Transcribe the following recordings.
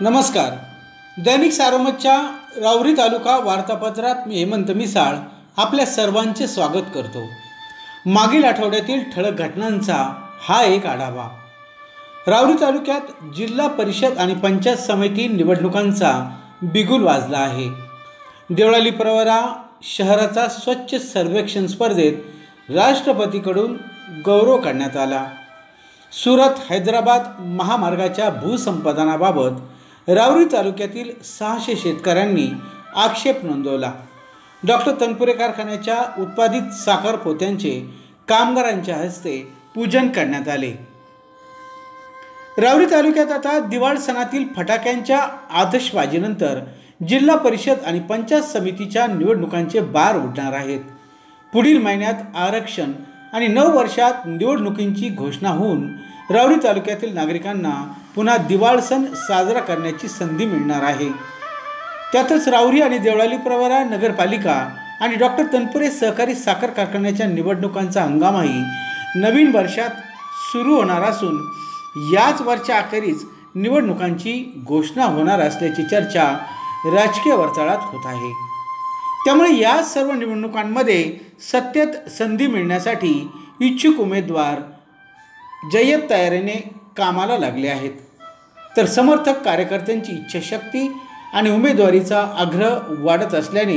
नमस्कार. दैनिक सारोमतच्या रावरी तालुका वार्तापत्रात मी हेमंत मिसाळ आपल्या सर्वांचे स्वागत करतो. मागील आठवड्यातील ठळक घटनांचा हा एक आढावा. रावरी तालुक्यात जिल्हा परिषद आणि पंचायत समिती निवडणुकांचा बिगुल वाजला आहे. देवळाली प्रवरा शहराचा स्वच्छ सर्वेक्षण स्पर्धेत राष्ट्रपतीकडून गौरव करण्यात आला. सुरत हैदराबाद महामार्गाच्या भूसंपादनाबाबत रावरी तालुक्यातील सहाशे शेतकऱ्यांनी आक्षेप नोंदवला. डॉक्टर तनपुरे कारखान्याच्या उत्पादित साखर पोत्यांचे कामगारांच्या हस्ते पूजन करण्यात आले. रावरी तालुक्यात आता दिवाळ सणातील फटाक्यांच्या आतषबाजीनंतर जिल्हा परिषद आणि पंचायत समितीच्या निवडणुकांचे बार उडणार आहेत. पुढील महिन्यात आरक्षण आणि नऊ वर्षात निवडणुकींची घोषणा होऊन राऊरी तालुक्यातील नागरिकांना पुन्हा दिवाळ सण साजरा करण्याची संधी मिळणार आहे. त्यातच राऊरी आणि देवळाली प्रवरा नगरपालिका आणि डॉक्टर तनपुरे सहकारी साखर कारखान्याच्या निवडणुकांचा हंगामही नवीन वर्षात सुरू होणार असून याच वर्षा अखेरीस निवडणुकांची घोषणा होणार असल्याची चर्चा राजकीय वर्तुळात होत आहे. त्यामुळे या सर्व निवडणुकांमध्ये सत्तेत संधी मिळण्यासाठी इच्छुक उमेदवार जय्यत तयारीने कामाला लागले आहेत. तर समर्थक कार्यकर्त्यांची इच्छाशक्ती आणि उमेदवारीचा आग्रह वाढत असल्याने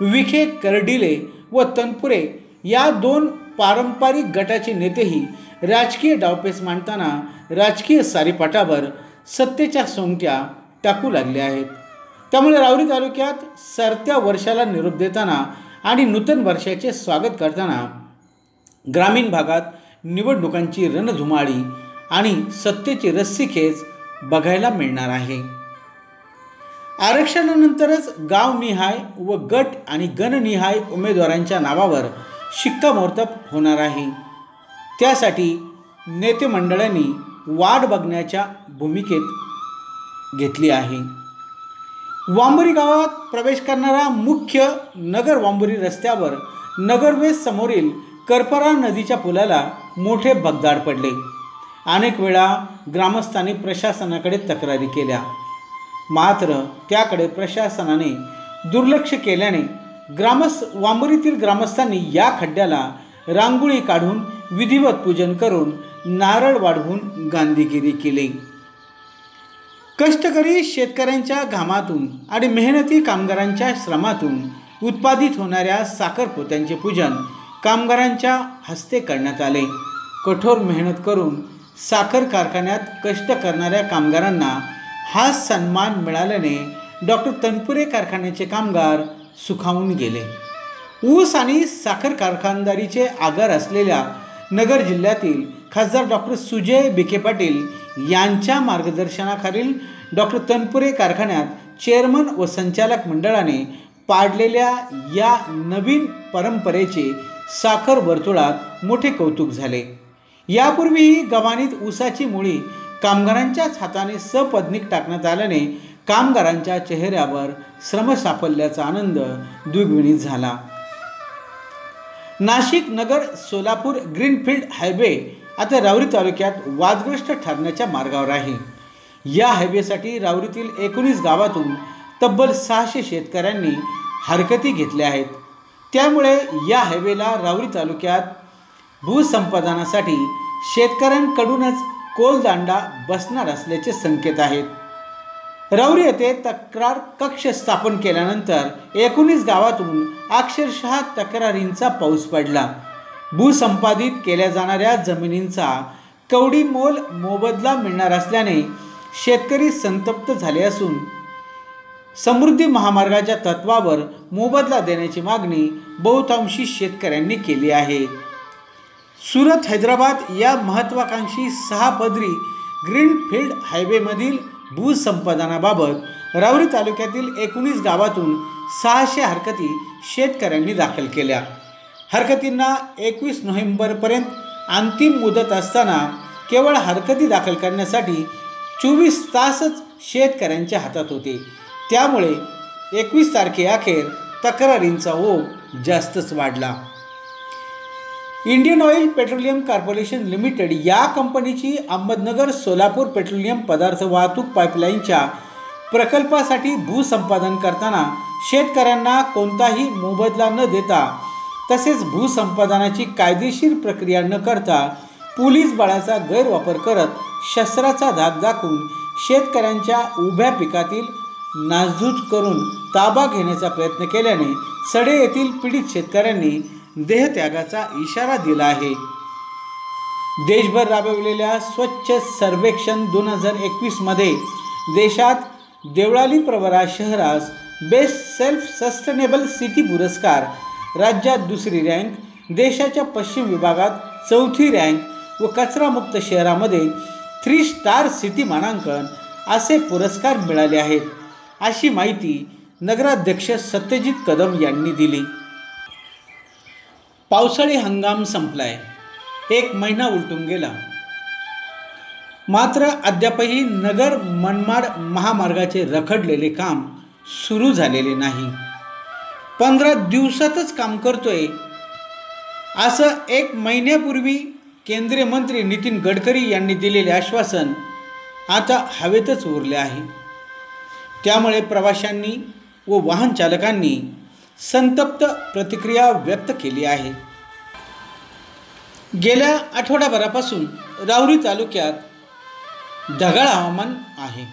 विखे कर्डिले व तनपुरे या दोन पारंपरिक गटाचे नेतेही राजकीय डावपेच मांडताना राजकीय सारीपाटावर सत्तेच्या सोंगट्या टाकू लागले आहेत. त्यामुळे राऊरी तालुक्यात सरत्या वर्षाला निरोप देताना आणि नूतन वर्षाचे स्वागत करताना ग्रामीण भागात निवडणुकांची रणधुमाळी आणि सत्तेची रस्सीखेच बघायला मिळणार आहे. आरक्षणानंतरच गावनिहाय व गट आणि गणनिहाय उमेदवारांच्या नावावर शिक्कामोर्तब होणार आहे. त्यासाठी नेते मंडळांनी वाट बघण्याच्या भूमिकेत घेतली आहे. वांबोरी गावात प्रवेश करणारा मुख्य नगर वांबोरी रस्त्यावर नगरवेस समोरील करपरा नदीच्या पुलाला मोठे भगदाड पडले. अनेक वेळा ग्रामस्थांनी प्रशासनाकडे तक्रारी केल्या. मात्र त्याकडे प्रशासनाने दुर्लक्ष केल्याने ग्रामस्थ वांबरीतील ग्रामस्थांनी या खड्ड्याला रांगोळी काढून विधिवत पूजन करून नारळ वाढवून गांधीगिरी केली. कष्टकरी शेतकऱ्यांच्या घामातून आणि मेहनती कामगारांच्या श्रमातून उत्पादित होणाऱ्या साखरपोत्यांचे पूजन कामगारांच्या हस्ते करण्यात आले. कठोर मेहनत करून साखर कारखान्यात कष्ट करणाऱ्या कामगारांना हा सन्मान मिळाल्याने डॉक्टर तनपुरे कारखान्याचे कामगार सुखावून गेले. ऊस आणि साखर कारखानदारीचे आगार असलेल्या नगर जिल्ह्यातील खासदार डॉक्टर सुजय बिखे पाटील यांच्या मार्गदर्शनाखालील डॉक्टर तनपुरे कारखान्यात चेअरमन व संचालक मंडळाने पाडलेल्या या नवीन परंपरेचे साखर वर्तुळात मोठे कौतुक झाले. यापूर्वीही गव्हाणीत ऊसाची मुळी कामगारांच्याच हाताने सपत्नीक टाकण्यात आल्याने कामगारांच्या चेहऱ्यावर श्रमसाफल्याचा आनंद द्विगुणित झाला. नाशिक नगर सोलापूर ग्रीनफील्ड हायवे आता रावरी तालुक्यात वादग्रस्त ठरण्याच्या मार्गावर आहे. या हायवेसाठी रावरीतील एकोणीस गावातून तब्बल सहाशे शेतकऱ्यांनी हरकती घेतल्या आहेत. त्यामुळे या हायवेला राऊरी तालुक्यात भूसंपादनासाठी शेतकऱ्यांकडूनच कोलदांडा बसणार असल्याचे संकेत आहेत. रावरी येथे तक्रार कक्ष स्थापन केल्यानंतर एकोणीस गावातून अक्षरशः तक्रारींचा पाऊस पडला. भूसंपादित केल्या जाणाऱ्या जमिनींचा कवडी मोल मोबदला मिळणार असल्याने शेतकरी संतप्त झाले असून समृद्धी महामार्गाच्या तत्वावर मोबदला देण्याची मागणी बहुतांशी शेतकऱ्यांनी केली आहे. सुरत हैदराबाद या महत्त्वाकांक्षी सहा पदरी ग्रीनफील्ड हायवेमधील भूसंपादनाबाबत रावरी तालुक्यातील एकोणीस गावातून सहाशे हरकती शेतकऱ्यांनी दाखल केल्या. हरकतींना एकवीस नोव्हेंबरपर्यंत अंतिम मुदत असताना केवळ हरकती दाखल करण्यासाठी चोवीस तासच शेतकऱ्यांच्या हातात होते. त्यामुळे एकवीस तारखे अखेर तक्रारींचा ओघ जास्तच वाढला. Indian Oil Petroleum Corporation Limited या कंपनीची अहमदनगर सोलापूर पेट्रोलियम पदार्थ वाहतूक पाईपलाईनच्या प्रकल्पासाठी भूसंपादन करताना शेतकऱ्यांना कोणताही मोबदला न देता तसेच भूसंपादनाची कायदेशीर प्रक्रिया न करता पोलीस बळाचा गैरवापर करत शस्त्राचा धाक दाखवून शेतकऱ्यांच्या उभ्या पिकातील नासधूस करून ताबा घेण्याचा प्रयत्न केल्याने सडे येथील पीडित शेतकऱ्यांनी देहत्यागाचा इशारा दिला आहे. देशभर राबवलेल्या स्वच्छ सर्वेक्षण दोन हजार एकवीसमध्ये देशात देवळाली प्रवरा शहरास बेस्ट सेल्फ सस्टेनेबल सिटी पुरस्कार राज्यात दुसरी रँक देशाच्या पश्चिम विभागात चौथी रँक व कचरामुक्त शहरामध्ये थ्री स्टार सिटी मानांकन असे पुरस्कार मिळाले आहेत. अशी माहिती नगराध्यक्ष सत्यजित कदम यांनी दिली. पावसाळी हंगाम संपलाय. एक महिना उलटून गेला. मात्र अद्यापही नगर मनमाड महामार्गाचे रखडलेले काम सुरू झालेले नाही. पंधरा दिवसातच काम करतोय. असं एक महिन्यापूर्वी केंद्रीय मंत्री नितीन गडकरी यांनी दिलेले आश्वासन आता हवेतच उरले आहे. त्यामुळे प्रवाशांनी व वाहन चालकांनी संतप्त प्रतिक्रिया व्यक्त केली आहे. गेल्या आठवडाभरापासून राहुरी तालुक्यात ढगाळ हवामान आहे.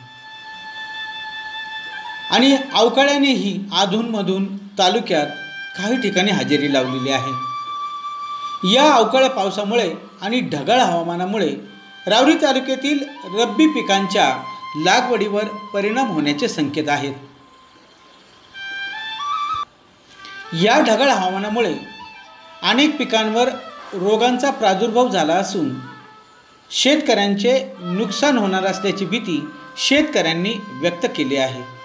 आणि अवकाळ्यानेही अधूनमधून तालुक्यात काही ठिकाणी हजेरी लावलेली आहे. या अवकाळ्या पावसामुळे आणि ढगाळ हवामानामुळे रावरी तालुक्यातील रब्बी पिकांच्या लागवडीवर परिणाम होण्याचे संकेत आहेत. या ढगाळ हवामानामुळे अनेक पिकांवर रोगांचा प्रादुर्भाव झाला असून शेतकऱ्यांचे नुकसान होणार असल्याची भीती शेतकऱ्यांनी व्यक्त केली आहे.